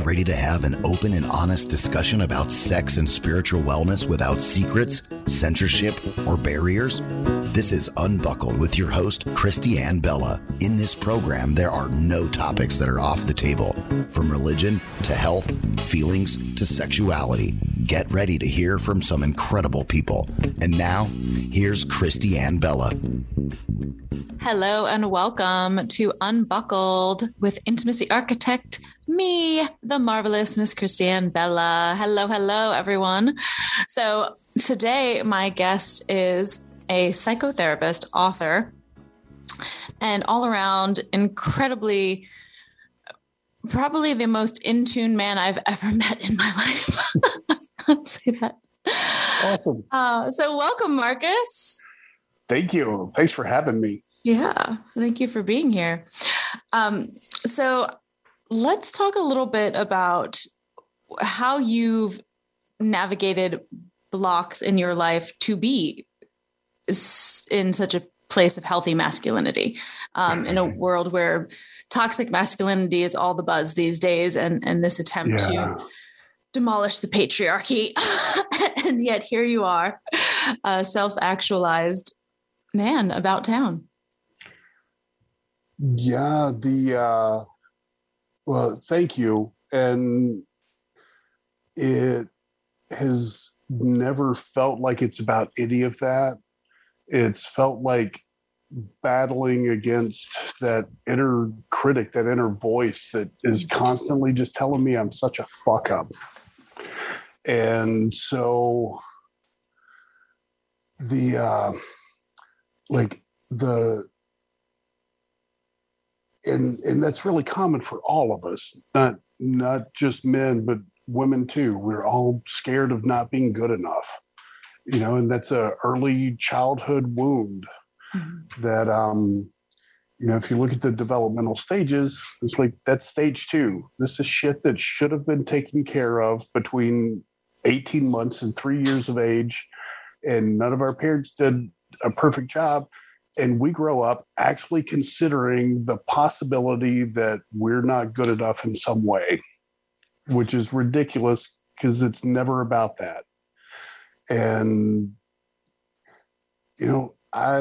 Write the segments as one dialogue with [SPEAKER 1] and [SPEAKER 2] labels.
[SPEAKER 1] you ready to have an open and honest discussion about sex and spiritual wellness without secrets, censorship, or barriers? This is Unbuckled with your host, Christy Ann Bella. In this program, there are no topics that are off the table, from religion to health, feelings to sexuality. Get ready to hear from some incredible people. And now, here's Christy Ann Bella.
[SPEAKER 2] Hello and welcome to Unbuckled with Intimacy Architect, me, the marvelous Miss Christiane Bella. Hello, hello, everyone. So today, my guest is a psychotherapist, author, and all around incredibly, probably the most in tune man I've ever met in my life. I'll say that.
[SPEAKER 3] Awesome.
[SPEAKER 2] Uh, so, welcome, Marcus.
[SPEAKER 3] Thank you. Thanks for having me.
[SPEAKER 2] Yeah, thank you for being here. Um, so, let's talk a little bit about how you've navigated blocks in your life to be in such a place of healthy masculinity um, in a world where toxic masculinity is all the buzz these days and and this attempt yeah. to demolish the patriarchy. And yet here you are a self-actualized man about town.
[SPEAKER 3] Yeah the uh well thank you and it has never felt like it's about any of that it's felt like battling against that inner critic, that inner voice that is constantly just telling me I'm such a fuck up. And so the uh like the and and that's really common for all of us, not not just men, but women too. We're all scared of not being good enough you know, and that's a early childhood wound mm-hmm. that, um, you know, if you look at the developmental stages, it's like that's stage two. This is shit that should have been taken care of between 18 months and three years of age. And none of our parents did a perfect job. And we grow up actually considering the possibility that we're not good enough in some way, which is ridiculous because it's never about that. And you know i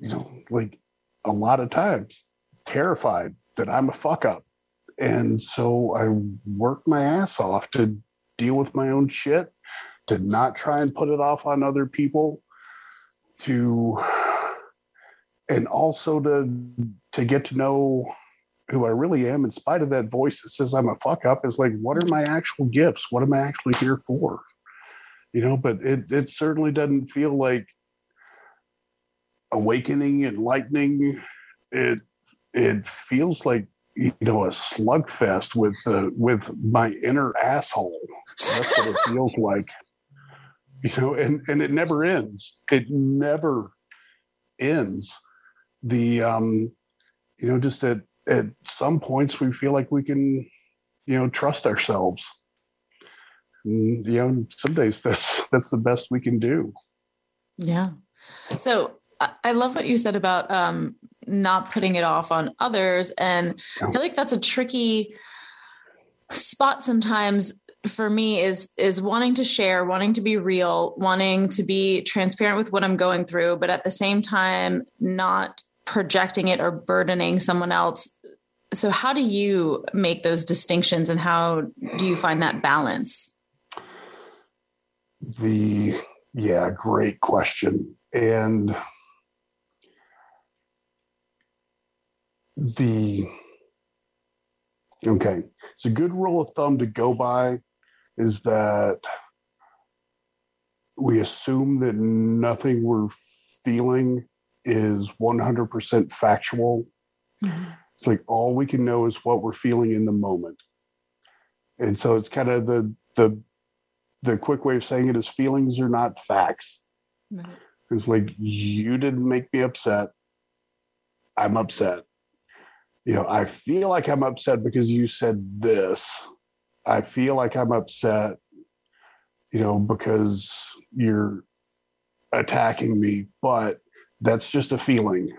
[SPEAKER 3] you know like a lot of times terrified that i'm a fuck up. And so i work my ass off to deal with my own shit to not try and put it off on other people to and also to to get to know who I really am, in spite of that voice that says I'm a fuck up, is like, what are my actual gifts? What am I actually here for? You know, but it it certainly doesn't feel like awakening, enlightening. It it feels like you know a slugfest with uh, with my inner asshole. That's what it feels like. You know, and and it never ends. It never ends. The um, you know, just at, at some points we feel like we can, you know, trust ourselves. And, you know, some days that's that's the best we can do.
[SPEAKER 2] Yeah. So I love what you said about um, not putting it off on others, and. I feel like that's a tricky spot sometimes for me is is wanting to share wanting to be real wanting to be transparent with what i'm going through but at the same time not projecting it or burdening someone else. So how do you make those distinctions and how do you find that balance?
[SPEAKER 3] The yeah great question. And the okay. It's a good rule of thumb to go by is that we assume that nothing we're feeling is 100% factual mm-hmm. It's like all we can know is what we're feeling in the moment. And so it's kind of the the the quick way of saying it is feelings are not facts. Right. It's like you didn't make me upset. I'm upset. You know, I feel like I'm upset because you said this. I feel like I'm upset, you know, because you're attacking me, but that's just a feeling.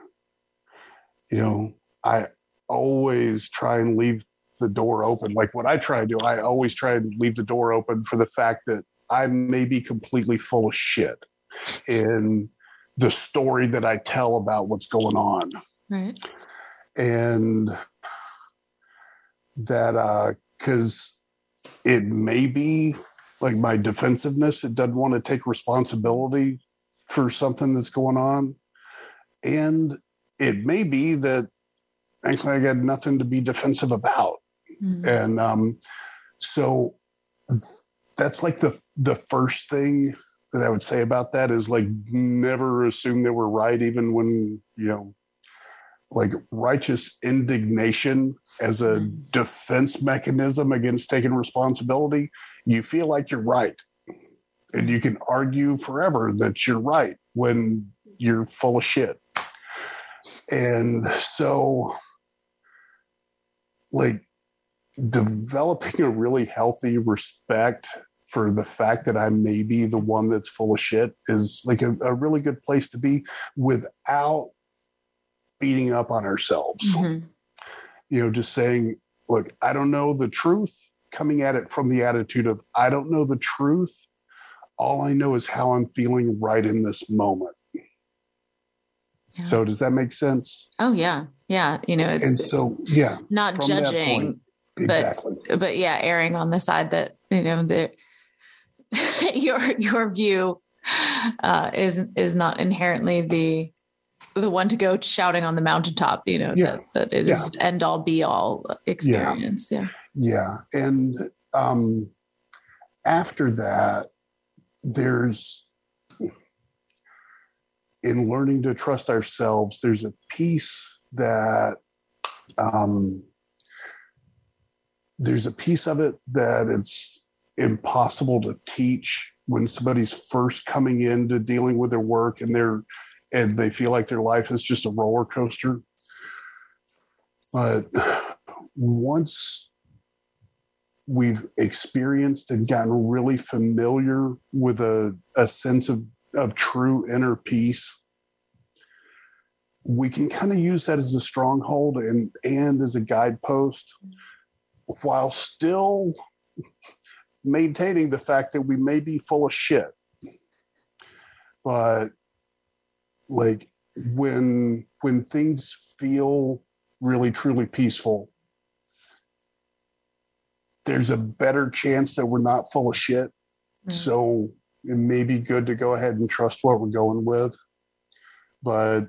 [SPEAKER 3] You know, I always try and leave the door open. Like what I try to do, I always try and leave the door open for the fact that I may be completely full of shit in the story that I tell about what's going on.
[SPEAKER 2] Right.
[SPEAKER 3] And that, uh, because it may be like my defensiveness, it doesn't want to take responsibility for something that's going on. And it may be that actually I got nothing to be defensive about. Mm-hmm. And um, so that's like the the first thing that I would say about that is like never assume that we're right, even when you know, like righteous indignation as a mm-hmm. defense mechanism against taking responsibility. You feel like you're right, and you can argue forever that you're right when you're full of shit. And so, like, developing a really healthy respect for the fact that I may be the one that's full of shit is like a, a really good place to be without beating up on ourselves. Mm-hmm. You know, just saying, look, I don't know the truth, coming at it from the attitude of, I don't know the truth. All I know is how I'm feeling right in this moment. Yeah. So does that make sense?
[SPEAKER 2] Oh yeah. Yeah. You know, it's
[SPEAKER 3] and so yeah.
[SPEAKER 2] Not judging. Point, exactly. But but yeah, erring on the side that, you know, that your your view uh, is is not inherently the the one to go shouting on the mountaintop. You know yeah. that that is yeah. end all be all experience.
[SPEAKER 3] Yeah, yeah, yeah. and um, after that, there's in learning to trust ourselves. There's a piece that um, there's a piece of it that it's impossible to teach when somebody's first coming into dealing with their work and they're and they feel like their life is just a roller coaster but once we've experienced and gotten really familiar with a, a sense of, of true inner peace we can kind of use that as a stronghold and and as a guidepost while still maintaining the fact that we may be full of shit. But like when when things feel really truly peaceful, there's a better chance that we're not full of shit. Mm. So it may be good to go ahead and trust what we're going with. But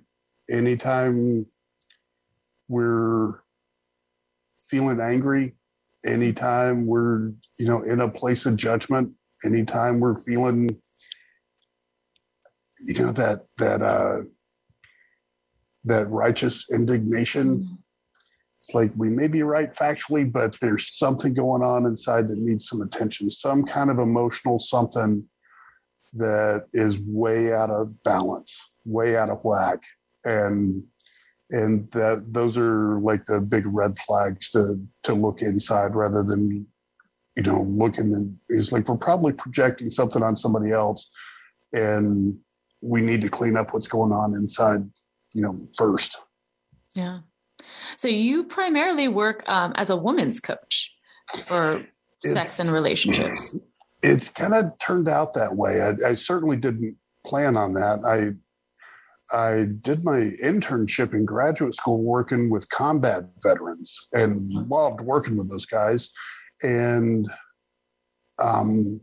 [SPEAKER 3] anytime we're feeling angry anytime we're you know in a place of judgment anytime we're feeling you know that that uh that righteous indignation. Mm-hmm. it's like we may be right factually but there's something going on inside that needs some attention some kind of emotional something that is way out of balance way out of whack. And and that those are like the big red flags to to look inside rather than you know looking and it's like we're probably projecting something on somebody else and we need to clean up what's going on inside you know first.
[SPEAKER 2] Yeah. So you primarily work um, as a woman's coach for it's, sex and relationships.
[SPEAKER 3] It's kind of turned out that way. I, I certainly didn't plan on that. I I did my internship in graduate school working with combat veterans and loved working with those guys. And um,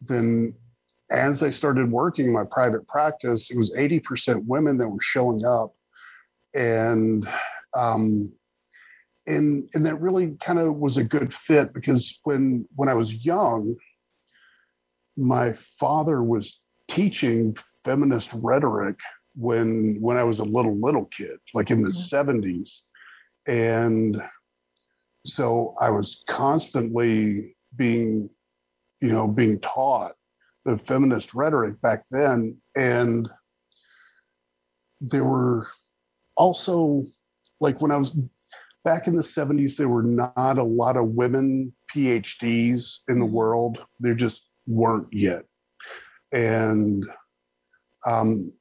[SPEAKER 3] then as I started working my private practice, it was 80% women that were showing up. And um, and and that really kind of was a good fit because when when I was young, my father was teaching feminist rhetoric when when I was a little little kid, like in the mm-hmm. 70s. And so I was constantly being, you know, being taught the feminist rhetoric back then. And there were also like when I was back in the 70s, there were not a lot of women PhDs in the mm-hmm. world. There just weren't yet. And um,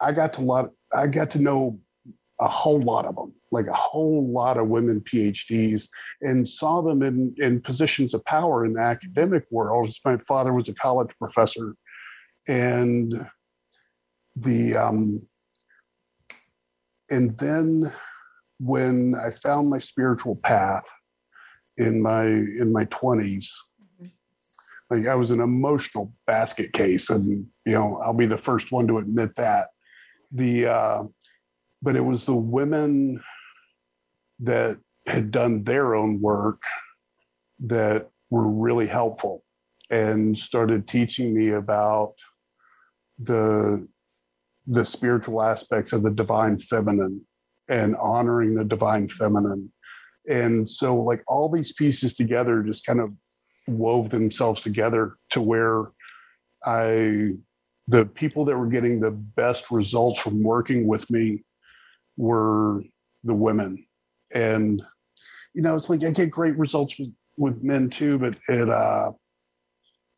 [SPEAKER 3] I got to a lot. I got to know a whole lot of them, like a whole lot of women PhDs and saw them in, in positions of power in the academic world. My father was a college professor. And the um, and then when I found my spiritual path in my in my 20s, like I was an emotional basket case, and you know I'll be the first one to admit that. The uh, but it was the women that had done their own work that were really helpful and started teaching me about the the spiritual aspects of the divine feminine and honoring the divine feminine. And so like all these pieces together just kind of wove themselves together to where i the people that were getting the best results from working with me were the women. And you know it's like i get great results with, with men too but it uh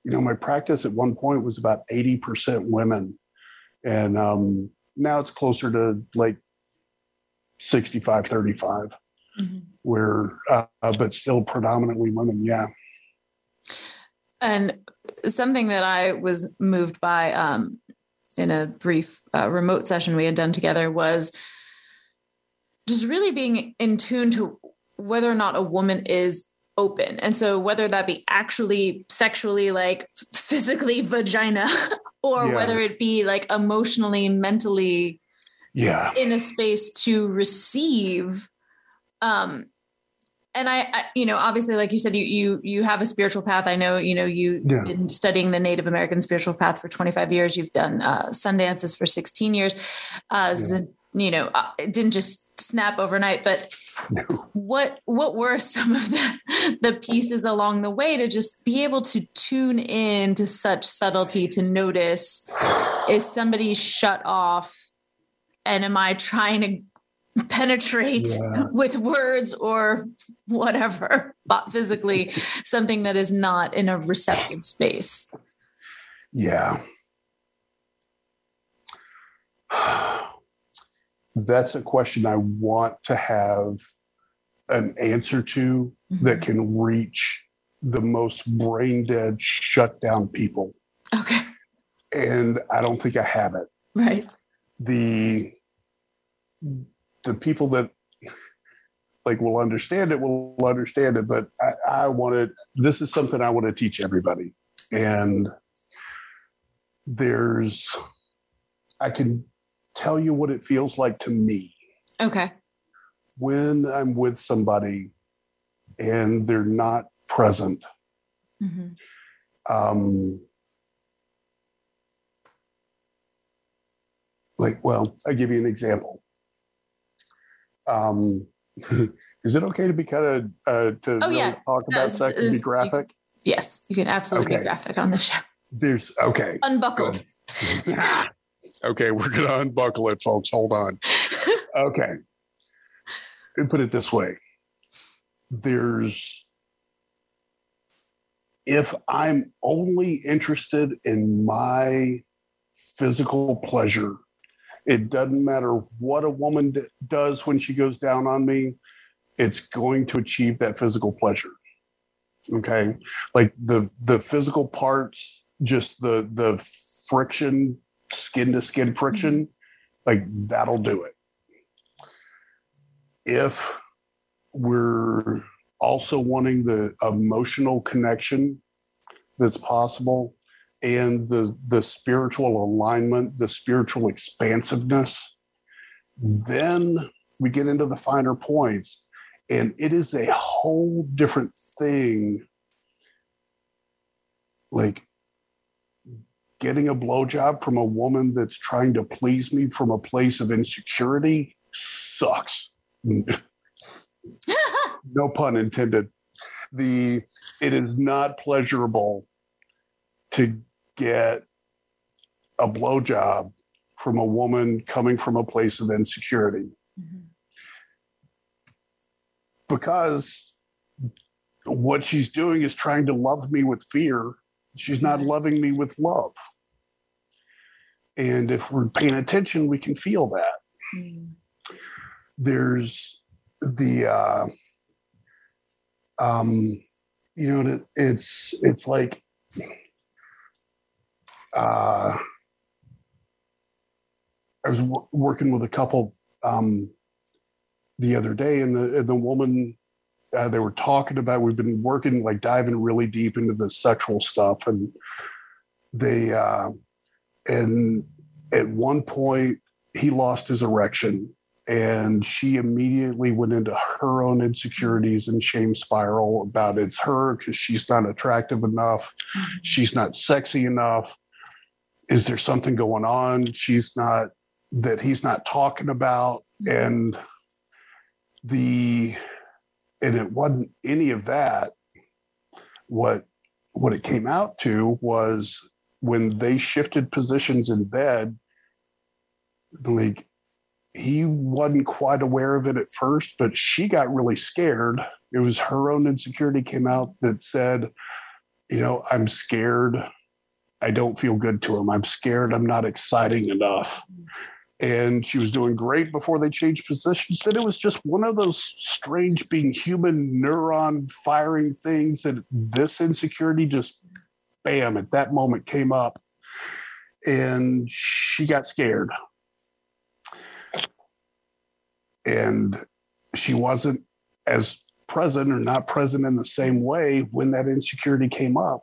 [SPEAKER 3] you know my practice at one point was about 80% women. And um now it's closer to like 65 35 mm-hmm. where uh, but still predominantly women yeah.
[SPEAKER 2] And something that i was moved by um in a brief uh, remote session we had done together was just really being in tune to whether or not a woman is open. And so whether that be actually sexually, like physically vagina, or yeah. whether it be like emotionally, mentally,
[SPEAKER 3] yeah,
[SPEAKER 2] in a space to receive. Um, and I, I, you know, obviously, like you said, you you you have a spiritual path. I know, you know, you've yeah. been studying the Native American spiritual path for 25 years. You've done uh, sun dances for 16 years. Uh, yeah. You know, uh, it didn't just snap overnight but no. what what were some of the the pieces along the way to just be able to tune in to such subtlety to notice is somebody shut off and am i trying to penetrate yeah. with words or whatever but physically something that is not in a receptive space
[SPEAKER 3] yeah that's a question I want to have an answer to mm-hmm. that can reach the most brain dead, shut down people.
[SPEAKER 2] Okay.
[SPEAKER 3] And I don't think I have it.
[SPEAKER 2] Right.
[SPEAKER 3] The the people that like will understand it will understand it, but I, I wanted this is something I want to teach everybody. And there's I can tell you what it feels like to me.
[SPEAKER 2] Okay.
[SPEAKER 3] When I'm with somebody and they're not present. Mm-hmm. Um, like, well, I'll give you an example. Um, is it okay to be kind of uh, to
[SPEAKER 2] oh, really yeah.
[SPEAKER 3] talk about no, sex and be graphic?
[SPEAKER 2] You, yes, you can absolutely okay. be graphic on the show.
[SPEAKER 3] There's okay.
[SPEAKER 2] Unbuckled.
[SPEAKER 3] Okay, we're going to unbuckle it, folks. Hold on. Okay. And put it this way there's, if I'm only interested in my physical pleasure, it doesn't matter what a woman d- does when she goes down on me, it's going to achieve that physical pleasure. Okay. Like the, the physical parts, just the, the friction skin to skin friction, mm-hmm. like that'll do it. If we're also wanting the emotional connection that's possible and the the spiritual alignment, the spiritual expansiveness, then we get into the finer points and it is a whole different thing like getting a blowjob from a woman that's trying to please me from a place of insecurity sucks. no pun intended. The it is not pleasurable to get a blowjob from a woman coming from a place of insecurity. Mm-hmm. Because what she's doing is trying to love me with fear She's not loving me with love. And if we're paying attention, we can feel that. Mm. There's the uh um you know it's it's like uh I was w- working with a couple um the other day and the and the woman uh, they were talking about we've been working like diving really deep into the sexual stuff and they uh and at one point he lost his erection and she immediately went into her own insecurities and shame spiral about it's her because she's not attractive enough mm-hmm. she's not sexy enough is there something going on she's not that he's not talking about mm-hmm. and the and it wasn't any of that what what it came out to was when they shifted positions in bed like he wasn't quite aware of it at first, but she got really scared. It was her own insecurity came out that said, you know, I'm scared. I don't feel good to him. I'm scared. I'm not exciting enough. And she was doing great before they changed positions. And it was just one of those strange being human neuron firing things that this insecurity just bam at that moment came up. And she got scared and she wasn't as present or not present in the same way when that insecurity came up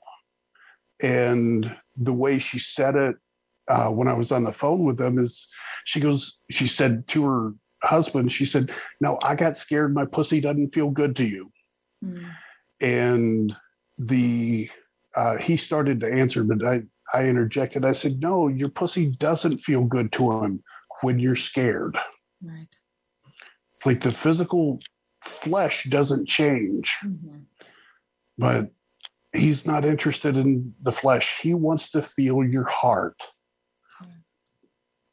[SPEAKER 3] and the way she said it uh, when i was on the phone with them is she goes she said to her husband she said no i got scared. My pussy doesn't feel good to you. Mm. and the uh, he started to answer but i i interjected. I said no your pussy doesn't feel good to him when you're scared. Right. Like the physical flesh doesn't change, mm-hmm. but he's not interested in the flesh. He wants to feel your heart,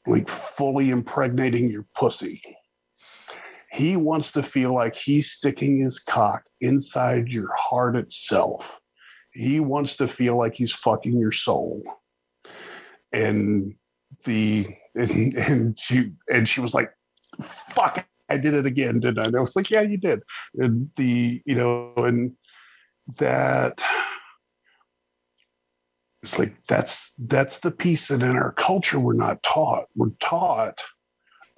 [SPEAKER 3] like fully impregnating your pussy. He wants to feel like he's sticking his cock inside your heart itself. He wants to feel like he's fucking your soul. And the and, and she and she was like, fuck I did it again, didn't I? And I was like, yeah, you did. And the, you know, and that it's like that's that's the piece that in our culture we're not taught. We're taught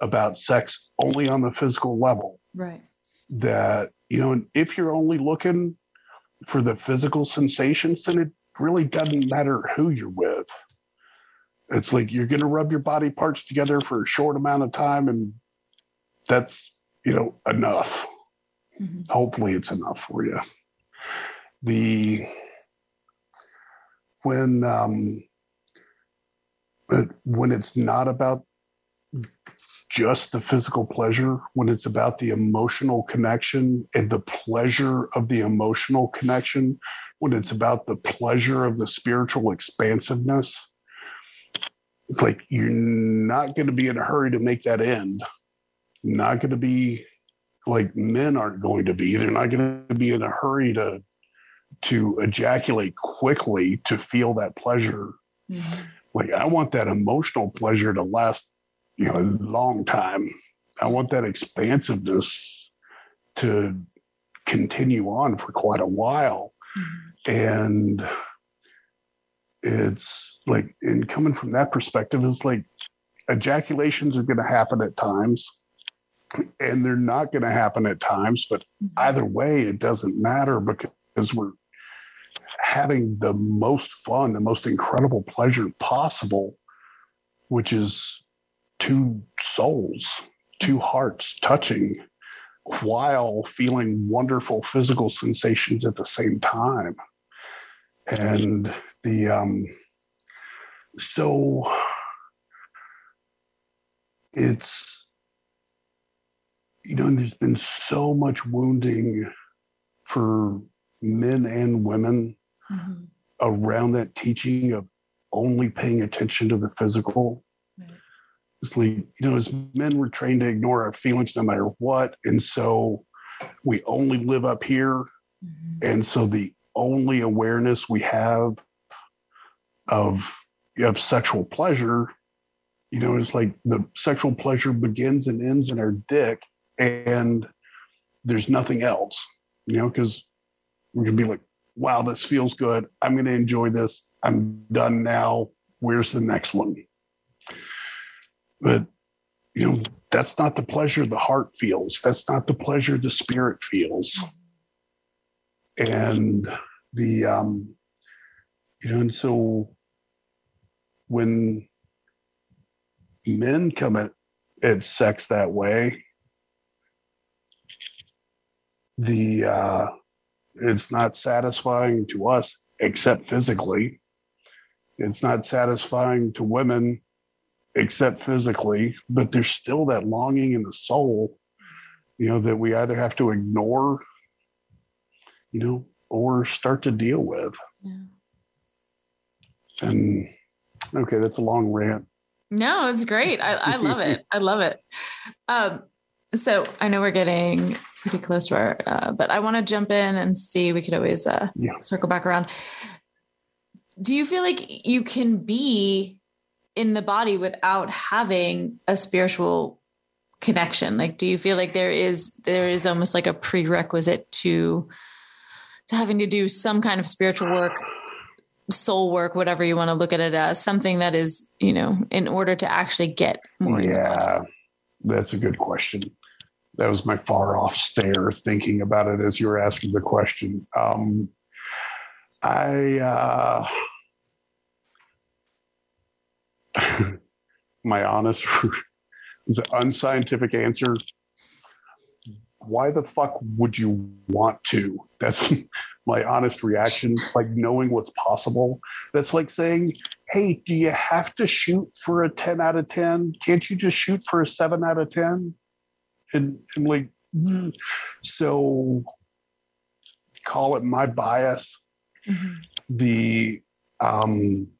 [SPEAKER 3] about sex only on the physical level.
[SPEAKER 2] Right.
[SPEAKER 3] That, you know, and if you're only looking for the physical sensations, then it really doesn't matter who you're with. It's like you're going to rub your body parts together for a short amount of time and that's you know enough. Mm-hmm. Hopefully, it's enough for you. The when um, when it's not about just the physical pleasure, when it's about the emotional connection and the pleasure of the emotional connection, when it's about the pleasure of the spiritual expansiveness, it's like you're not going to be in a hurry to make that end not going to be like men aren't going to be. They're not going to be in a hurry to to ejaculate quickly to feel that pleasure. Mm-hmm. Like I want that emotional pleasure to last, you know, a long time. I want that expansiveness to continue on for quite a while. Mm-hmm. And it's like, in coming from that perspective, it's like ejaculations are going to happen at times and they're not going to happen at times but mm-hmm. either way it doesn't matter because we're having the most fun the most incredible pleasure possible which is two souls two hearts touching while feeling wonderful physical sensations at the same time. And the um so it's you know, there's been so much wounding for men and women mm-hmm. around that teaching of only paying attention to the physical. Right. It's like, you know, as men, we're trained to ignore our feelings no matter what. And so we only live up here. Mm-hmm. And so the only awareness we have of, of sexual pleasure, you know, it's like the sexual pleasure begins and ends in our dick and there's nothing else, you know, because we're gonna be like, wow, this feels good. I'm gonna enjoy this. I'm done now. Where's the next one? But you know, that's not the pleasure the heart feels. That's not the pleasure the spirit feels. And the um, you know, and so when men come at, at sex that way, the uh, it's not satisfying to us except physically. It's not satisfying to women except physically, but there's still that longing in the soul, you know, that we either have to ignore, you know, or start to deal with. Yeah. And okay, that's a long rant.
[SPEAKER 2] No, it's great. I, I love it. I love it. Um, so I know we're getting pretty close to our, uh, but I want to jump in and see. We could always uh, yeah. circle back around. Do you feel like you can be in the body without having a spiritual connection? Like, do you feel like there is there is almost like a prerequisite to to having to do some kind of spiritual work soul work, whatever you want to look at it as, something that is, you know, in order to actually get more.
[SPEAKER 3] Yeah, that's a good question. That was my far off stare thinking about it as you were asking the question. Um, I, uh, my honest, is an unscientific answer. Why the fuck would you want to? That's my honest reaction, like knowing what's possible. That's like saying, hey, do you have to shoot for a 10 out of 10? Can't you just shoot for a 7 out of 10? And, and like, so call it my bias. Mm-hmm. The, um,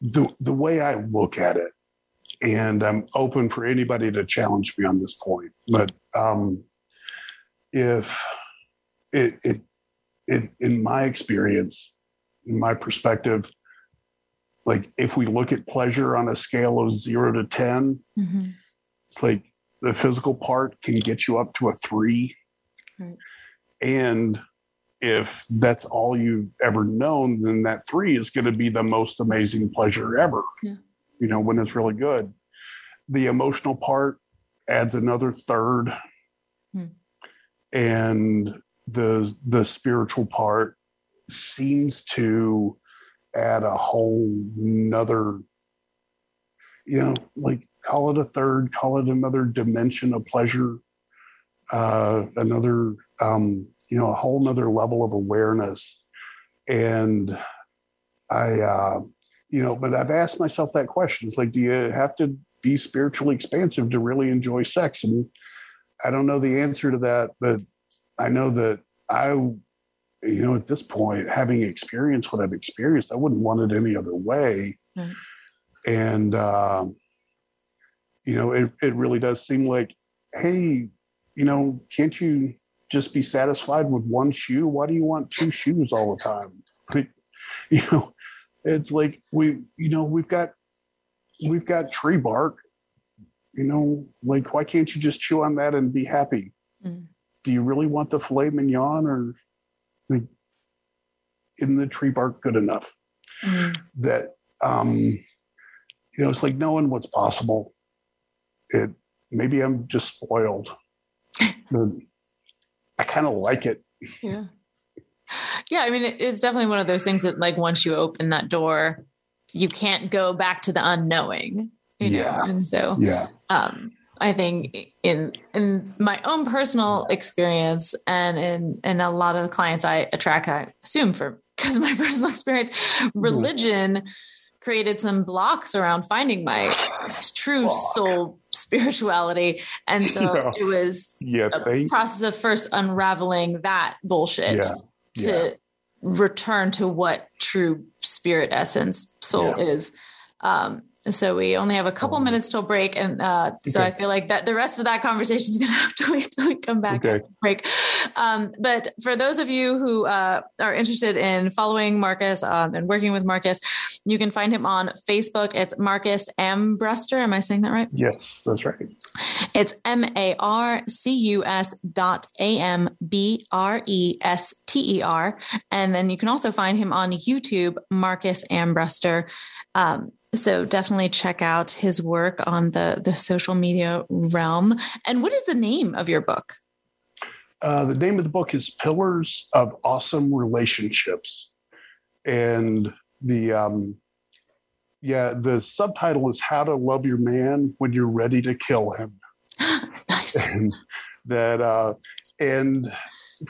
[SPEAKER 3] the, the way I look at it, and I'm open for anybody to challenge me on this point, but um, if it, it, it in my experience, in my perspective, like if we look at pleasure on a scale of zero to 10, mm-hmm. it's like the physical part can get you up to a three. Right. And if that's all you've ever known, then that three is going to be the most amazing pleasure ever. Yeah. You know, when it's really good. The emotional part adds another third. Hmm and the the spiritual part seems to add a whole nother you know like call it a third call it another dimension of pleasure uh another um you know a whole nother level of awareness. And i uh you know but i've asked myself that question. It's like do you have to be spiritually expansive to really enjoy sex? And I don't know the answer to that, but I know that I, you know, at this point, having experienced what I've experienced, I wouldn't want it any other way. Mm. And, um, you know, it, it really does seem like, hey, you know, can't you just be satisfied with one shoe? Why do you want two shoes all the time? Like, you know, it's like we, you know, we've got, we've got tree bark you know, like why can't you just chew on that and be happy? Mm. Do you really want the filet mignon or isn't the tree bark good enough? Mm. That um, you know, it's like knowing what's possible. It maybe I'm just spoiled. I kind of like it.
[SPEAKER 2] Yeah. Yeah, I mean, it's definitely one of those things that, like, once you open that door, you can't go back to the unknowing. You know? Yeah. And so,
[SPEAKER 3] yeah.
[SPEAKER 2] Um, I think in in my own personal experience and in in a lot of the clients I attract, I assume for because my personal experience, mm-hmm. religion created some blocks around finding my true Fuck. soul spirituality. And so yeah. it was
[SPEAKER 3] yeah,
[SPEAKER 2] a process of first unraveling that bullshit yeah. to return to what true spirit essence soul is. Um, So we only have a couple oh. minutes till break, and uh, okay. so I feel like that the rest of that conversation is going to have to wait till we come back okay. break. Um, but for those of you who uh, are interested in following Marcus um, and working with Marcus, you can find him on Facebook. It's Marcus Ambrester. Am I saying that right?
[SPEAKER 3] Yes, that's right.
[SPEAKER 2] It's M A R C U S dot A M B R E S T E R, and then you can also find him on YouTube, Marcus Ambrester. Um, so definitely check out his work on the the social media realm. And what is the name of your book?
[SPEAKER 3] Uh, the name of the book is Pillars of Awesome Relationships, and the um, yeah the subtitle is How to Love Your Man When You're Ready to Kill Him.
[SPEAKER 2] nice.
[SPEAKER 3] And that uh, and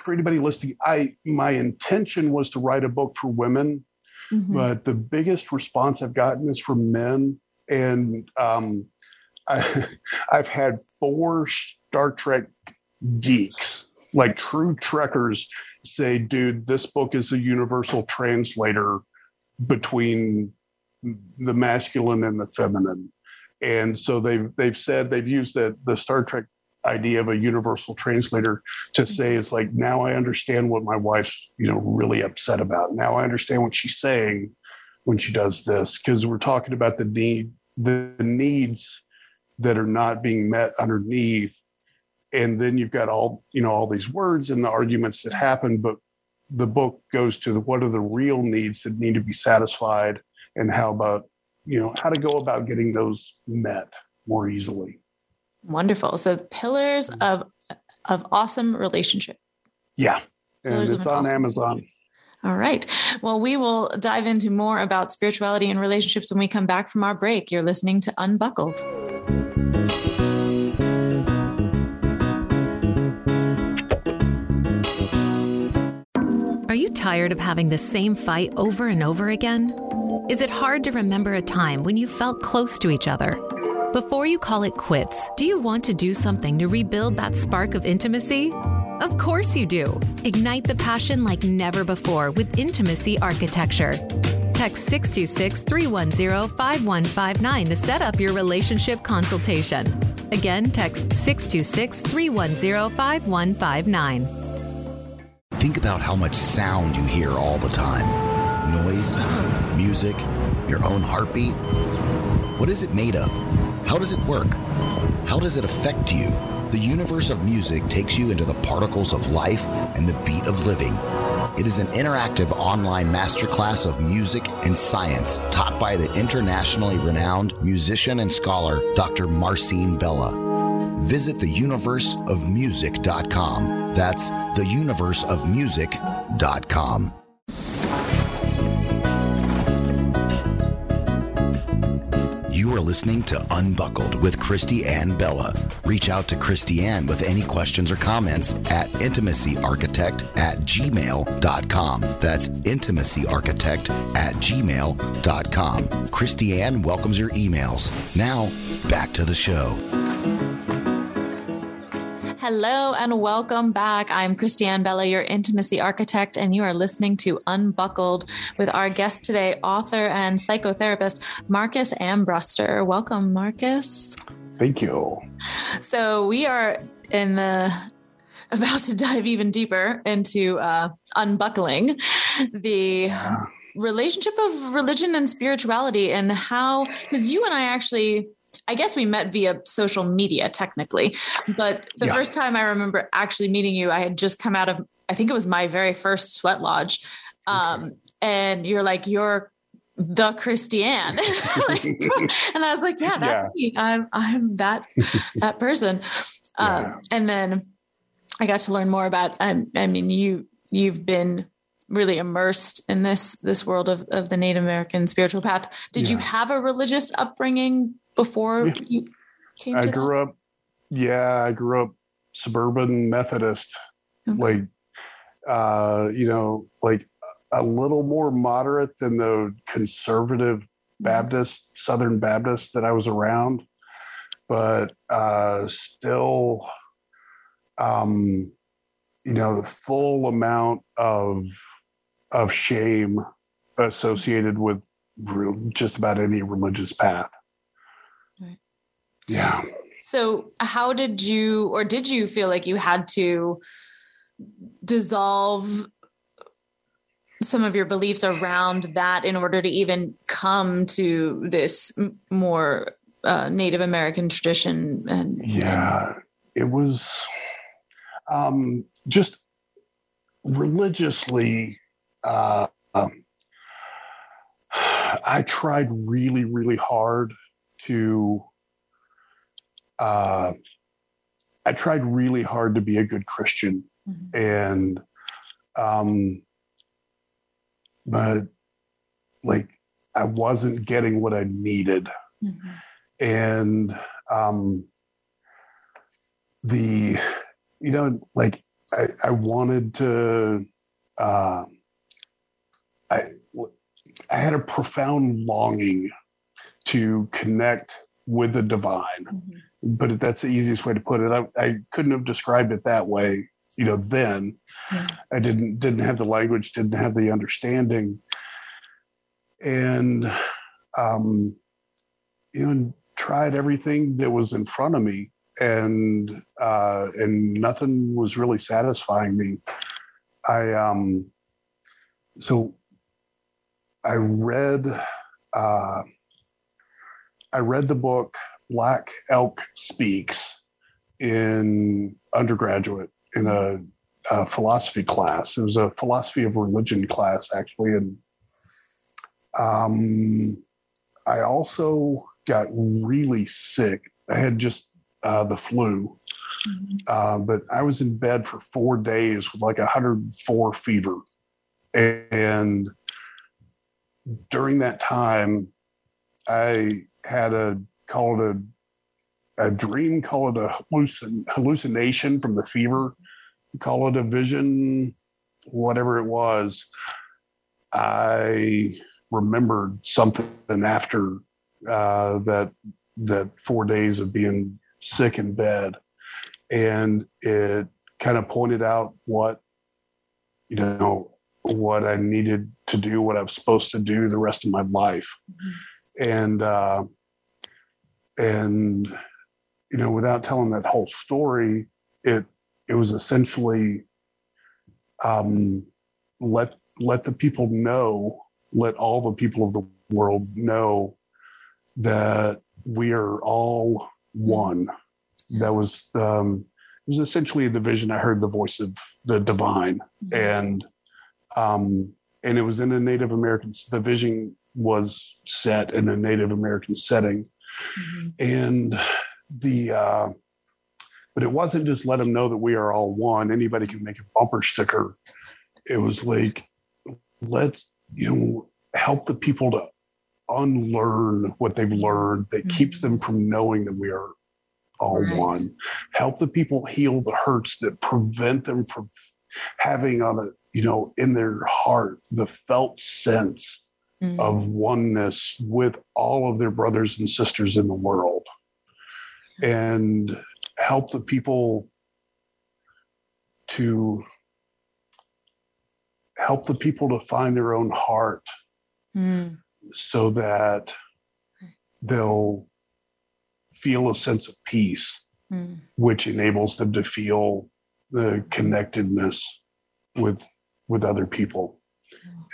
[SPEAKER 3] for anybody listening, I my intention was to write a book for women Mm-hmm. But the biggest response I've gotten is from men. And um, I, I've had four Star Trek geeks, like true Trekkers, say, dude, this book is a universal translator between the masculine and the feminine. And so they've they've said they've used the the Star Trek idea of a universal translator to mm-hmm. say is like now I understand what my wife's you know really upset about. Now I understand what she's saying when she does this because we're talking about the need the needs that are not being met underneath. And then you've got all you know all these words and the arguments that happen but the book goes to the, what are the real needs that need to be satisfied? And how about you know how to go about getting those met more easily
[SPEAKER 2] Wonderful. So pillars mm. of of awesome relationship.
[SPEAKER 3] Yeah. And pillars it's on awesome Amazon.
[SPEAKER 2] All right. Well, we will dive into more about spirituality and relationships when we come back from our break. You're listening to Unbuckled.
[SPEAKER 4] Are you tired of having the same fight over and over again? Is it hard to remember a time when you felt close to each other? Before you call it quits, do you want to do something to rebuild that spark of intimacy? Of course you do. Ignite the passion like never before with Intimacy Architecture. Text 626 310 5159 to set up your relationship consultation. Again, text 626 310 5159.
[SPEAKER 1] Think about how much sound you hear all the time noise, music, your own heartbeat. What is it made of? How does it work? How does it affect you? The universe of music takes you into the particles of life and the beat of living. It is an interactive online masterclass of music and science taught by the internationally renowned musician and scholar Dr. Marcin Bella. Visit theuniverseofmusic.com. That's theuniverseofmusic.com. You are listening to Unbuckled with Christy Ann Bella. Reach out to Christy Ann with any questions or comments at intimacyarchitect at gmail.com. That's intimacyarchitect at gmail.com. Christy Ann welcomes your emails. Now, back to the show.
[SPEAKER 2] Hello and welcome back. I'm Christiane Bella, your intimacy architect, and you are listening to Unbuckled with our guest today, author and psychotherapist Marcus Ambrester. Welcome, Marcus.
[SPEAKER 3] Thank you.
[SPEAKER 2] So we are in the about to dive even deeper into uh, unbuckling the relationship of religion and spirituality and how because you and I actually I guess we met via social media technically, but the yeah. first time I remember actually meeting you, I had just come out of, I think it was my very first sweat lodge. Um, and you're like, you're the Christiane. like, and I was like, yeah, that's yeah. me. I'm, I'm that, that person. Um, yeah. and then I got to learn more about, um, I mean, you, you've been really immersed in this, this world of, of the Native American spiritual path. Did you have a religious upbringing before you came I
[SPEAKER 3] grew that? up, yeah, I grew up suburban Methodist, okay. like, uh, you know, like a little more moderate than the conservative mm-hmm. Baptist, Southern Baptist that I was around, but uh, still, um, you know, the full amount of of shame associated with just about any religious path. Yeah.
[SPEAKER 2] So, how did you, or did you feel like you had to dissolve some of your beliefs around that in order to even come to this more uh, Native American tradition? And
[SPEAKER 3] yeah, it was um, just religiously. Uh, um, I tried really, really hard to. Uh, I tried really hard to be a good Christian, mm-hmm. and um, but like I wasn't getting what I needed, mm-hmm. and um, the you know like I, I wanted to. Uh, I I had a profound longing to connect with the divine. Mm-hmm. But that's the easiest way to put it. I, I couldn't have described it that way, you know, then. Yeah. I didn't didn't have the language, didn't have the understanding. And um, you know, tried everything that was in front of me and uh, and nothing was really satisfying me. I um so I read uh, I read the book Black Elk Speaks in undergraduate in a, a, philosophy class. It was a philosophy of religion class actually, and um, I also got really sick. I had just uh, the flu, mm-hmm. uh, but I was in bed for four days with like 104 fever, and during that time, I had a call it a, a dream, call it a hallucin, hallucination from the fever, call it a vision, whatever it was. I remembered something after uh, that that four days of being sick in bed, and it kind of pointed out what you know what I needed to do, what I was supposed to do the rest of my life. Mm-hmm. And, uh, and, you know, without telling that whole story, it, it was essentially, um, let, let the people know, let all the people of the world know that we are all one. That was, um, it was essentially the vision. I heard the voice of the divine mm-hmm. and, um, and it was in a Native American. The vision was set in a Native American setting, mm-hmm. and the uh, but it wasn't just let them know that we are all one. Anybody can make a bumper sticker. It was like let's you know help the people to unlearn what they've learned that mm-hmm. keeps them from knowing that we are all right. one. Help the people heal the hurts that prevent them from having on a you know in their heart the felt sense mm-hmm. of oneness with all of their brothers and sisters in the world and help the people to help the people to find their own heart mm. so that they'll feel a sense of peace mm. which enables them to feel the connectedness with with other people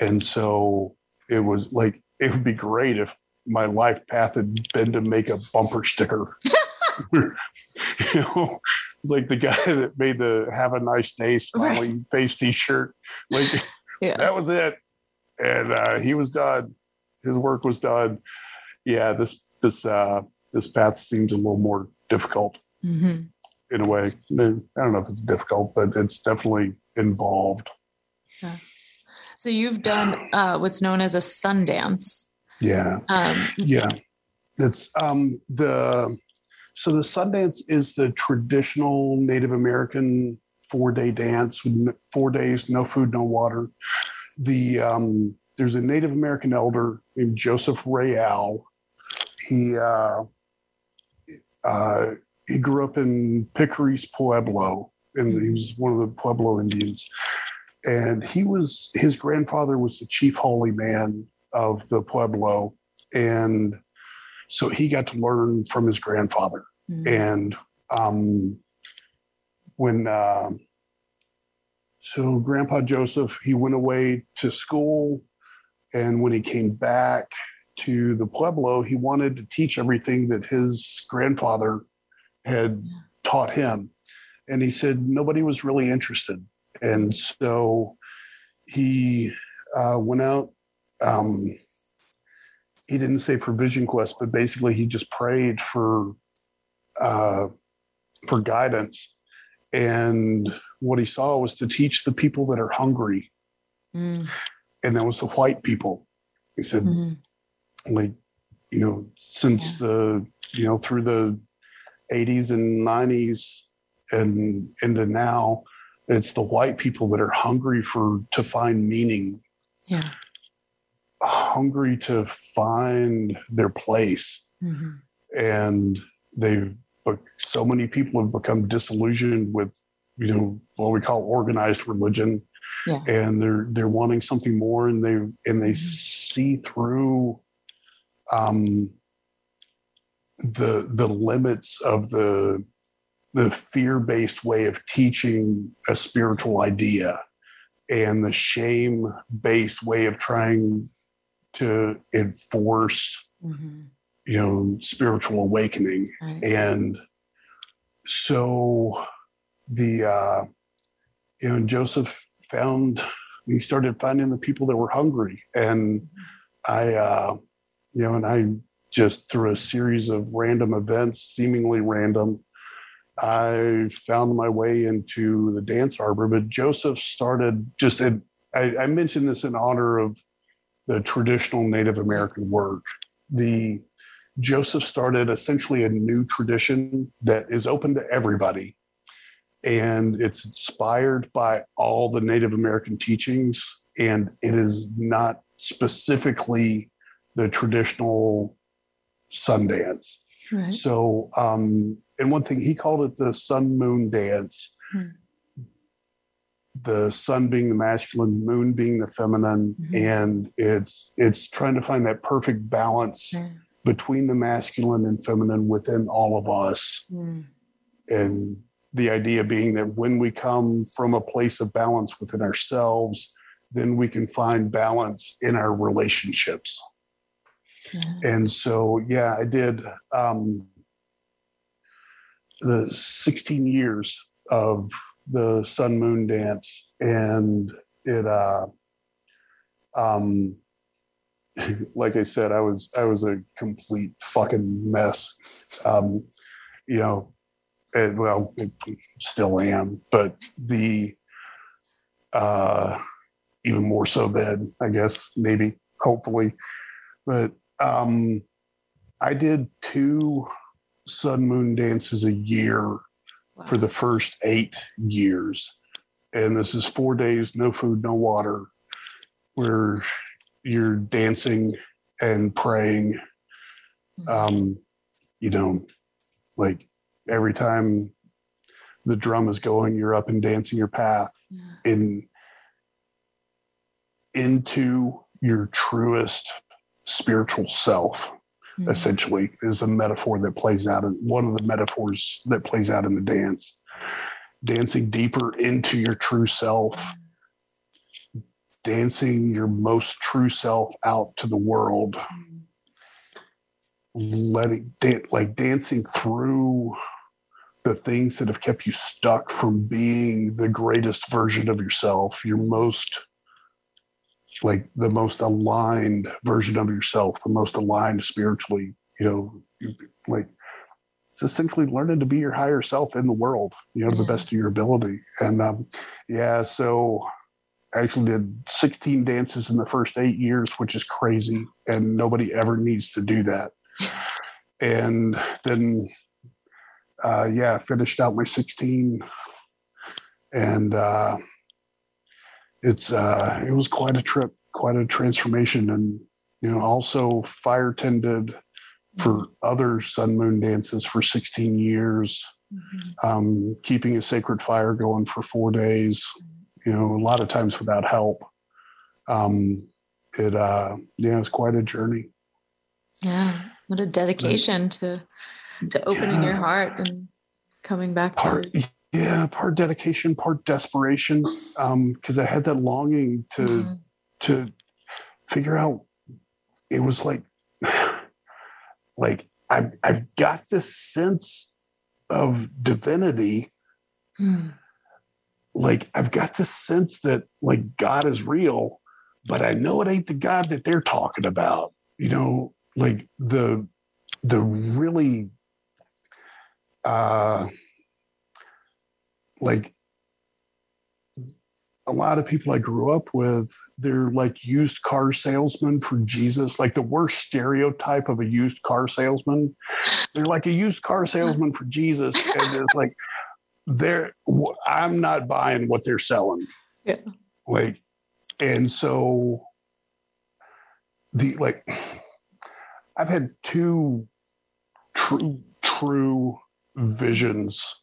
[SPEAKER 3] and so it was like it would be great if my life path had been to make a bumper sticker you know it's like the guy that made the have a nice day smiling right. face t-shirt like yeah. that was it and uh, he was done his work was done yeah this this uh this path seems a little more difficult mm-hmm in a way. I don't know if it's difficult, but it's definitely involved.
[SPEAKER 2] Yeah. So you've done uh, what's known as a Sundance.
[SPEAKER 3] Yeah. Um, yeah. It's um, the so the Sundance is the traditional Native American four day dance with four days, no food, no water. The um, there's a Native American elder named Joseph Rael. He uh, uh, he grew up in Picuris Pueblo, and he was one of the Pueblo Indians. And he was his grandfather was the chief holy man of the Pueblo, and so he got to learn from his grandfather. Mm-hmm. And um, when uh, so Grandpa Joseph, he went away to school, and when he came back to the pueblo, he wanted to teach everything that his grandfather had taught him. And he said nobody was really interested. And so he uh, went out. Um, he didn't say for Vision Quest, but basically he just prayed for uh, for guidance. And what he saw was to teach the people that are hungry, mm. and that was the white people. He said, mm-hmm. like, you know, since yeah. the you know through the 80s and 90s and into now, it's the white people that are hungry for to find meaning.
[SPEAKER 2] Yeah.
[SPEAKER 3] Hungry to find their place. Mm-hmm. And they've but so many people have become disillusioned with, you know, what we call organized religion. Yeah. And they're they're wanting something more and they and they mm-hmm. see through um the the limits of the the fear-based way of teaching a spiritual idea and the shame-based way of trying to enforce mm-hmm. you know spiritual awakening right. and so the uh you know joseph found he started finding the people that were hungry and mm-hmm. i uh you know and i just through a series of random events seemingly random I found my way into the dance arbor, but Joseph started just, I, I mentioned this in honor of the traditional Native American work. The Joseph started essentially a new tradition that is open to everybody. And it's inspired by all the Native American teachings. And it is not specifically the traditional Sundance. Right. So um, and one thing he called it the sun moon dance. Hmm. The sun being the masculine, moon being the feminine, mm-hmm. and it's it's trying to find that perfect balance between the masculine and feminine within all of us. Hmm. And the idea being that when we come from a place of balance within ourselves, then we can find balance in our relationships. And so, yeah, I did. Um, the 16 years of the sun moon dance and it uh um like i said i was i was a complete fucking mess. Um you know and well it still am but the uh even more so then i guess maybe hopefully. But um i did two sun moon dances a year wow. for the first eight years. And this is four days, no food, no water, where you're dancing and praying. Um, you know, like every time the drum is going, you're up and dancing your path yeah. in into your truest spiritual self mm-hmm. essentially is a metaphor that plays out in one of the metaphors that plays out in the dance. Dancing deeper into your true self. Dancing your most true self out to the world. Letting like dancing through the things that have kept you stuck from being the greatest version of yourself your most like the most aligned version of yourself, the most aligned spiritually, you know, like it's essentially learning to be your higher self in the world, you know, to the best of your ability. And um, yeah, so I actually did 16 dances in the first eight years, which is crazy. And nobody ever needs to do that. And then, uh, yeah, finished out my 16 and, uh, it's uh, it was quite a trip, quite a transformation, and you know also fire tended for other sun moon dances for 16 years, mm-hmm. um, keeping a sacred fire going for four days. You know, a lot of times without help. Um, it uh, yeah, it's quite a journey.
[SPEAKER 2] Yeah, What a dedication to to opening yeah. your heart and coming back to
[SPEAKER 3] yeah, part dedication, part desperation. Um, because I had that longing to mm-hmm. to figure out it was like like I've I've got this sense of divinity. Mm. Like I've got this sense that like God is real, but I know it ain't the God that they're talking about. You know, like the the really uh like a lot of people I grew up with, they're like used car salesmen for Jesus, like the worst stereotype of a used car salesman. They're like a used car salesman for Jesus. And it's like, they're, I'm not buying what they're selling.
[SPEAKER 2] Yeah.
[SPEAKER 3] Like, and so the, like, I've had two true, true visions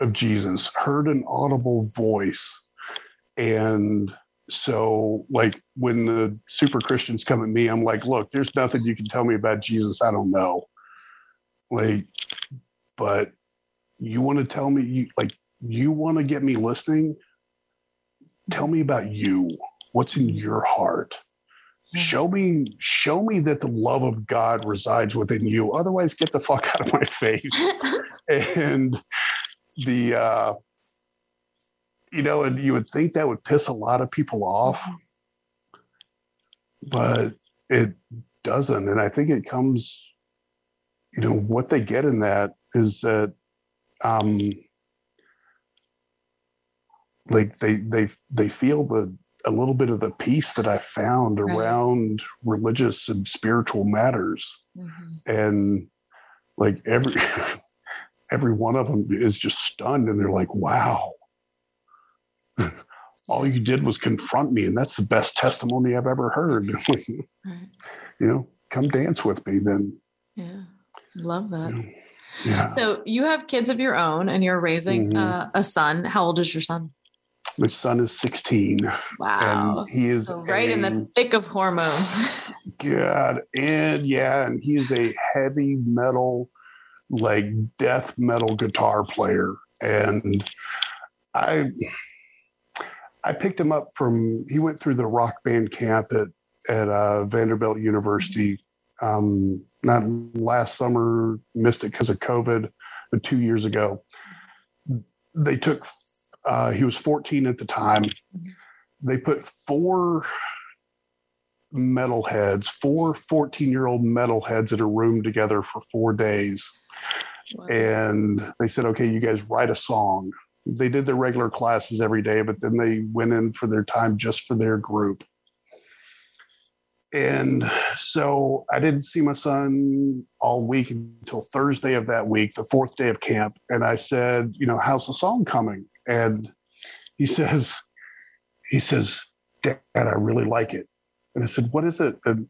[SPEAKER 3] of Jesus, heard an audible voice. And so, like, when the super Christians come at me, I'm like, look, there's nothing you can tell me about Jesus I don't know. Like, but you want to tell me, you, like, you want to get me listening? Tell me about you. What's in your heart? Hmm. show me show me that the love of god resides within you otherwise get the fuck out of my face and the uh you know and you would think that would piss a lot of people off but it doesn't and i think it comes you know what they get in that is that um like they they they feel the a little bit of the peace that I found right. around religious and spiritual matters. Mm-hmm. And like every every one of them is just stunned and they're like, wow. All you did was confront me, and that's the best testimony I've ever heard. right. You know, come dance with me then.
[SPEAKER 2] Yeah. Love that.
[SPEAKER 3] You know, yeah.
[SPEAKER 2] So you have kids of your own and you're raising mm-hmm. uh, a son. How old is your son?
[SPEAKER 3] My son is 16.
[SPEAKER 2] Wow.
[SPEAKER 3] And he is
[SPEAKER 2] so right a, in the thick of hormones.
[SPEAKER 3] God. And yeah, and he's a heavy metal, like death metal guitar player. And I I picked him up from he went through the rock band camp at at uh, Vanderbilt University. Um, not last summer, missed it because of COVID, but two years ago. They took uh, he was 14 at the time. They put four metalheads, four 14 year old metalheads in a room together for four days. And they said, okay, you guys write a song. They did their regular classes every day, but then they went in for their time just for their group. And so I didn't see my son all week until Thursday of that week, the fourth day of camp. And I said, you know, how's the song coming? and he says, he says, Dad, I really like it. And I said, What is it? And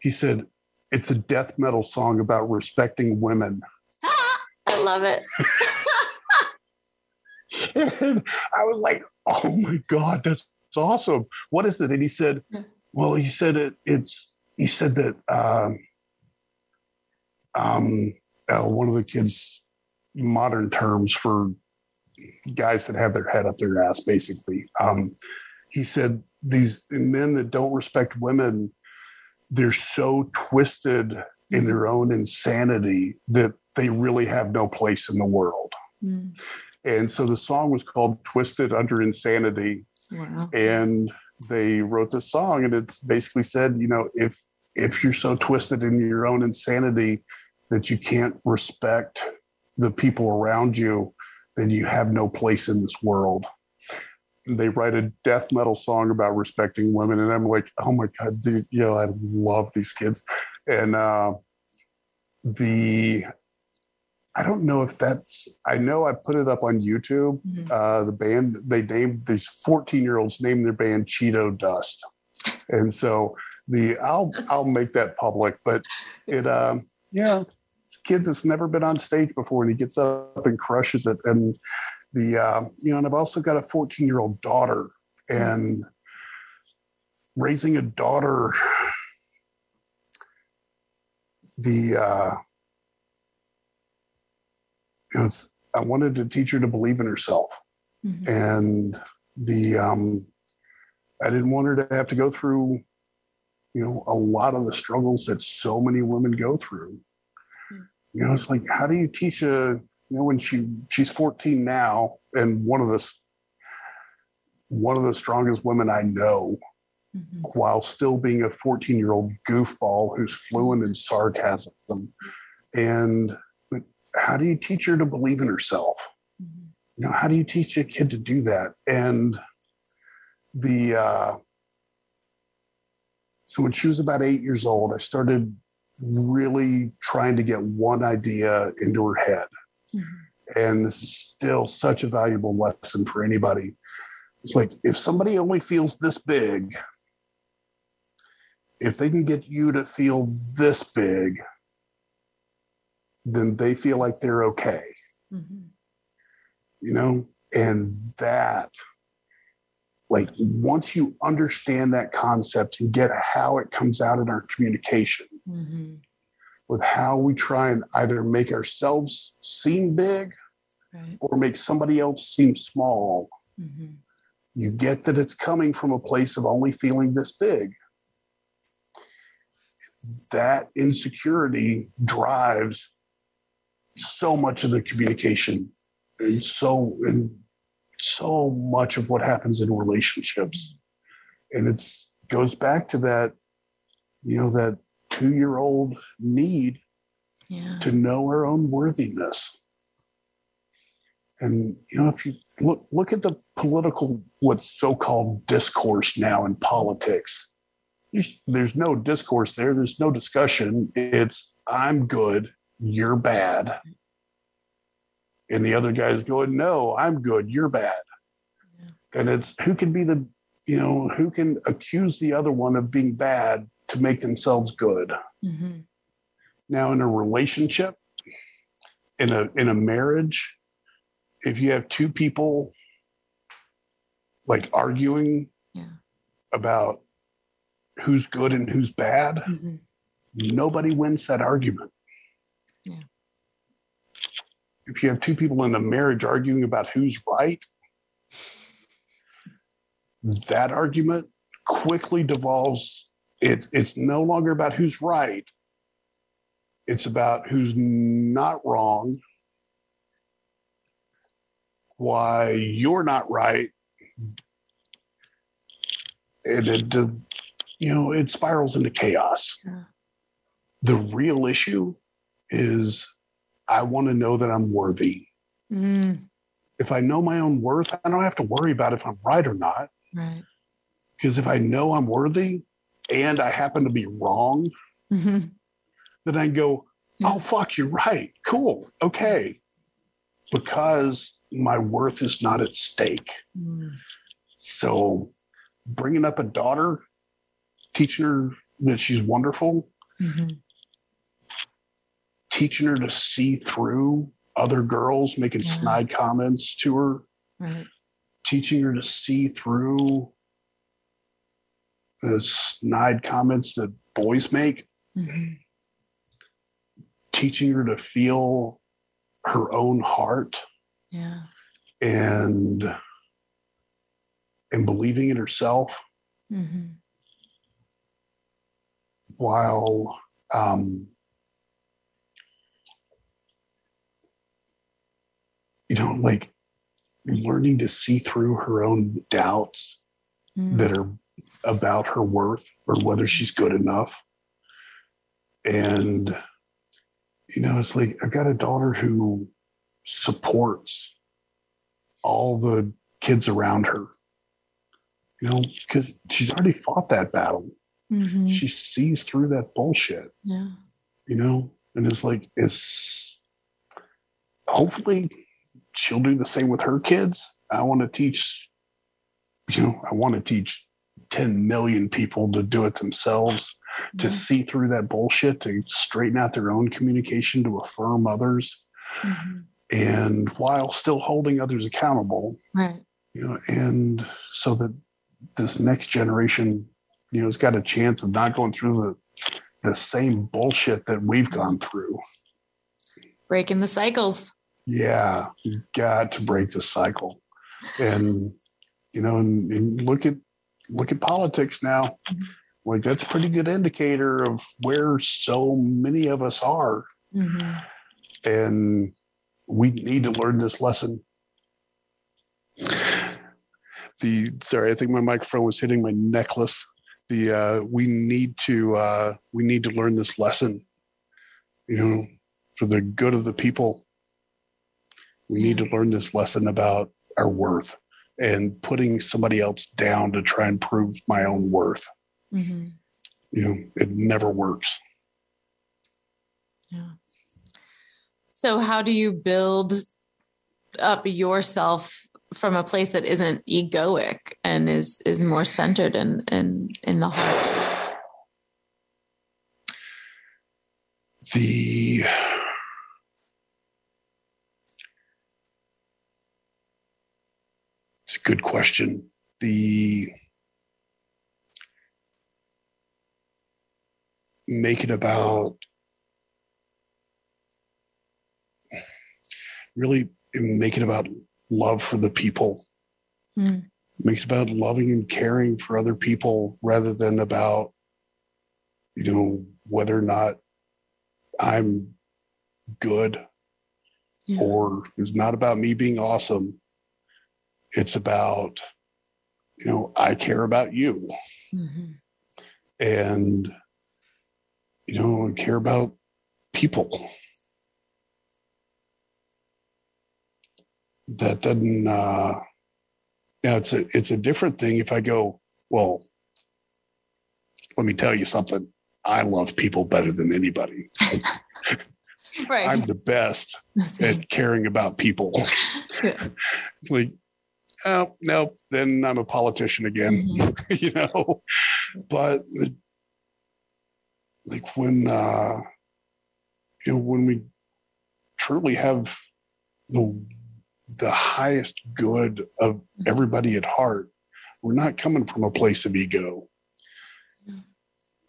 [SPEAKER 3] he said, It's a death metal song about respecting women.
[SPEAKER 2] I love it.
[SPEAKER 3] and I was like, Oh my God, that's awesome. What is it? And he said, Well, he said it, it's, he said that um, um, uh, one of the kids' modern terms for guys that have their head up their ass, basically. Um, he said these men that don't respect women, they're so twisted in their own insanity that they really have no place in the world. Mm. And so the song was called Twisted Under Insanity. Wow. And they wrote this song and it's basically said, you know, if if you're so twisted in your own insanity that you can't respect the people around you, then you have no place in this world. they write a death metal song about respecting women, and I'm like, oh my god, dude, you know, I love these kids. And uh, the I don't know if that's. I know I put it up on YouTube. Mm-hmm. Uh, the band they named these 14 year olds named their band Cheeto Dust, and so the I'll I'll make that public. But it um yeah kid that's never been on stage before and he gets up and crushes it. And the, uh, you know, and I've also got a 14 year old daughter and raising a daughter the uh, you know, it's, I wanted to teach her to believe in herself,
[SPEAKER 2] Mhm.
[SPEAKER 3] and the um, I didn't want her to have to go through, you know, a lot of the struggles that so many women go through.
[SPEAKER 2] Hmm.
[SPEAKER 3] You know, it's like how do you teach a you know when she she's 14 now, and one of the one of the strongest women I know
[SPEAKER 2] Mhm.
[SPEAKER 3] while still being a 14 year old goofball who's fluent in sarcasm. And how do you teach her to believe in herself? You know, how do you teach a kid to do that? And the, uh, so when she was about eight years old, I started really trying to get one idea into her head.
[SPEAKER 2] Mhm.
[SPEAKER 3] And this is still such a valuable lesson for anybody. It's like if somebody only feels this big, if they can get you to feel this big, then they feel like they're okay,
[SPEAKER 2] Mhm.
[SPEAKER 3] you know? And that, like, once you understand that concept and get how it comes out in our communication,
[SPEAKER 2] Mhm.
[SPEAKER 3] with how we try and either make ourselves seem big
[SPEAKER 2] Right.
[SPEAKER 3] or make somebody else seem small,
[SPEAKER 2] Mhm.
[SPEAKER 3] you get that it's coming from a place of only feeling this big. That insecurity drives so much of the communication and so and so much of what happens in relationships. And it's goes back to that, you know, that two-year-old need
[SPEAKER 2] Yeah.
[SPEAKER 3] to know our own worthiness. And you know, if you look look at the political what's so-called discourse now in politics, there's, there's no discourse there. There's no discussion. It's I'm good, you're bad, and the other guy's going, no, I'm good, you're bad.
[SPEAKER 2] Yeah.
[SPEAKER 3] And it's who can be the you know who can accuse the other one of being bad to make themselves good.
[SPEAKER 2] Mm-hmm.
[SPEAKER 3] Now, in a relationship, in a in a marriage, if you have two people like arguing
[SPEAKER 2] Yeah.
[SPEAKER 3] about who's good and who's bad,
[SPEAKER 2] Mhm.
[SPEAKER 3] nobody wins that argument. If you have two people in a marriage arguing about who's right, that argument quickly devolves. It, it's no longer about who's right. It's about who's not wrong, why you're not right. And it, uh, you know, it spirals into chaos.
[SPEAKER 2] Yeah.
[SPEAKER 3] The real issue is I want to know that I'm worthy.
[SPEAKER 2] Mm.
[SPEAKER 3] If I know my own worth, I don't have to worry about if I'm right or not.
[SPEAKER 2] Right.
[SPEAKER 3] Because if I know I'm worthy and I happen to be wrong,
[SPEAKER 2] Mhm.
[SPEAKER 3] then I go,
[SPEAKER 2] Yeah.
[SPEAKER 3] oh, fuck, you're right. Cool. Okay. Because my worth is not at stake.
[SPEAKER 2] Mm.
[SPEAKER 3] So bringing up a daughter, teaching her that she's wonderful,
[SPEAKER 2] Mhm.
[SPEAKER 3] Teaching her to see through other girls making
[SPEAKER 2] Yeah.
[SPEAKER 3] snide comments to her,
[SPEAKER 2] Right.
[SPEAKER 3] teaching her to see through the snide comments that boys make,
[SPEAKER 2] Mhm.
[SPEAKER 3] teaching her to feel her own heart
[SPEAKER 2] Yeah.
[SPEAKER 3] and and believing in herself
[SPEAKER 2] Mhm.
[SPEAKER 3] while um, you know like learning to see through her own doubts
[SPEAKER 2] Mm.
[SPEAKER 3] that are about her worth or whether she's good enough and you know it's like i've got a daughter who supports all the kids around her you know because she's already fought that battle
[SPEAKER 2] Mhm.
[SPEAKER 3] she sees through that bullshit
[SPEAKER 2] Yeah.
[SPEAKER 3] you know and it's like it's hopefully she'll do the same with her kids i want to teach you know i want to teach 10 million people to do it themselves to see through that bullshit to straighten out their own communication to affirm others
[SPEAKER 2] Mhm.
[SPEAKER 3] and while still holding others accountable
[SPEAKER 2] Right.
[SPEAKER 3] you know and so that this next generation you know has got a chance of not going through the the same bullshit that we've gone through.
[SPEAKER 2] Breaking the cycles.
[SPEAKER 3] Yeah, you got to break the cycle. And you know, and, and look at look at politics now. Like that's a pretty good indicator of where so many of us are. Mm-hmm. And we need to learn this lesson. The sorry, I think my microphone was hitting my necklace. The uh, we need to uh, we need to learn this lesson. You know, for the good of the people. We need to learn this lesson about our worth and putting somebody else down to try and prove my own worth. Mm-hmm. You know, it never works.
[SPEAKER 2] Yeah. So, how do you build up yourself from a place that isn't egoic and is is more centered in in in the heart?
[SPEAKER 3] The It's a good question. The make it about really make it about love for the people. Mm. Make it about loving and caring for other people rather than about, you know, whether or not I'm good yeah. or it's not about me being awesome. It's about, you know, I care about you. Mm-hmm. And, you know, I care about people. That doesn't, uh, yeah, it's a, it's a different thing if I go, well, let me tell you something. I love people better than anybody. right. I'm the best at caring about people. like oh no, then I'm a politician again, mm-hmm. you know. But like when uh, you know when we truly have the the highest good of everybody at heart, we're not coming from a place of ego.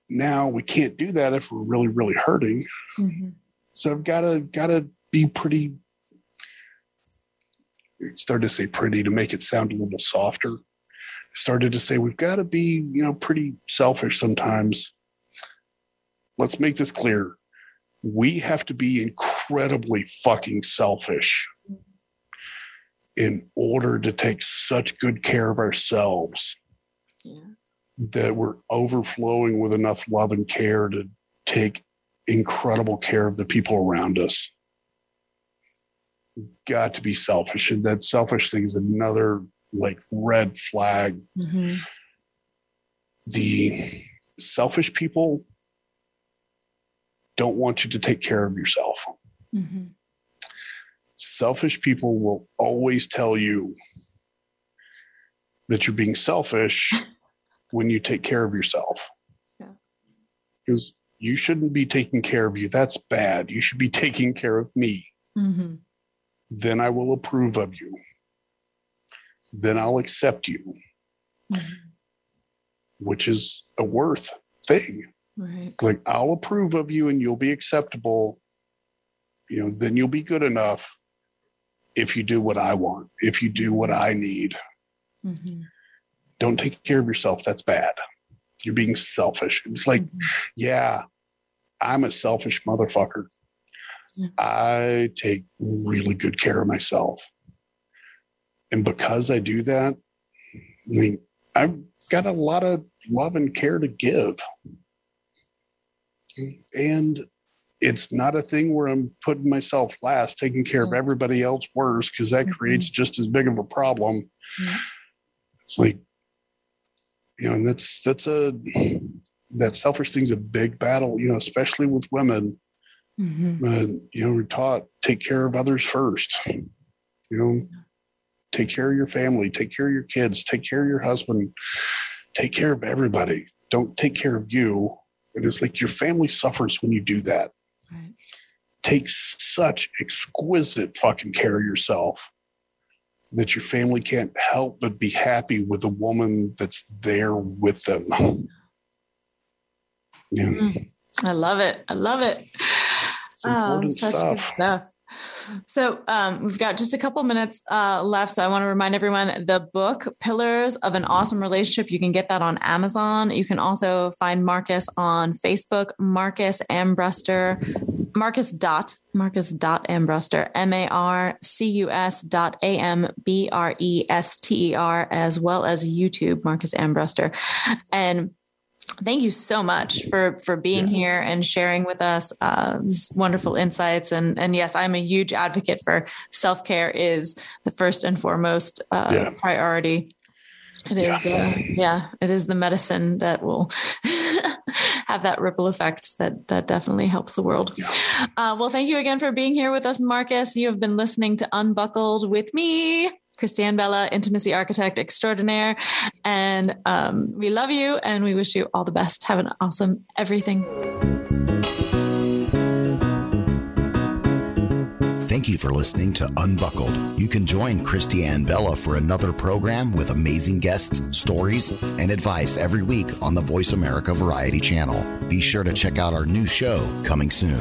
[SPEAKER 3] Now we can't do that if we're really, really hurting. Mm-hmm. So I've got to got to be pretty started to say pretty to make it sound a little softer. Started to say we've got to be, you know, pretty selfish sometimes. Let's make this clear. We have to be incredibly fucking selfish in order to take such good care of ourselves yeah. that we're overflowing with enough love and care to take incredible care of the people around us got to be selfish. And that selfish thing is another like red flag. Mm-hmm. The selfish people don't want you to take care of yourself. Mm-hmm. Selfish people will always tell you that you're being selfish when you take care of yourself. Because you shouldn't be taking care of you. That's bad. You should be taking care of me. Mm-hmm then I will approve of you. Then I'll accept you, mm-hmm. which is a worth thing. Right. Like I'll approve of you and you'll be acceptable. You know, then you'll be good enough if you do what I want, if you do what I need. Mm-hmm. Don't take care of yourself. That's bad. You're being selfish. It's like, mm-hmm. yeah, I'm a selfish motherfucker. I take really good care of myself. And because I do that, I mean, I've got a lot of love and care to give. And it's not a thing where I'm putting myself last, taking care of everybody else worse, because that mm-hmm. creates just as big of a problem. Mm-hmm. It's like, you know, and that's that's a that selfish thing's a big battle, you know, especially with women. Mm-hmm. Uh, you know, we're taught take care of others first. You know, take care of your family, take care of your kids, take care of your husband, take care of everybody. Don't take care of you. And it's like your family suffers when you do that. Right. Take such exquisite fucking care of yourself that your family can't help but be happy with the woman that's there with them. Yeah. Mm
[SPEAKER 2] I love it. I love it. Oh, such stuff. good stuff. So um, we've got just a couple minutes uh, left. So I want to remind everyone the book Pillars of an Awesome Relationship. You can get that on Amazon. You can also find Marcus on Facebook, Marcus Ambrester, Marcus dot Marcus dot Ambrester, M A R C U S dot A M B R E S T E R, as well as YouTube, Marcus Ambrester. And thank you so much for for being yeah. here and sharing with us uh, wonderful insights and and yes i'm a huge advocate for self-care is the first and foremost uh, yeah. priority It is, yeah. Uh, yeah it is the medicine that will have that ripple effect that that definitely helps the world uh, well thank you again for being here with us marcus you have been listening to unbuckled with me Christiane Bella, intimacy architect extraordinaire. And um, we love you and we wish you all the best. Have an awesome everything.
[SPEAKER 1] Thank you for listening to Unbuckled. You can join Christiane Bella for another program with amazing guests, stories, and advice every week on the Voice America Variety channel. Be sure to check out our new show coming soon.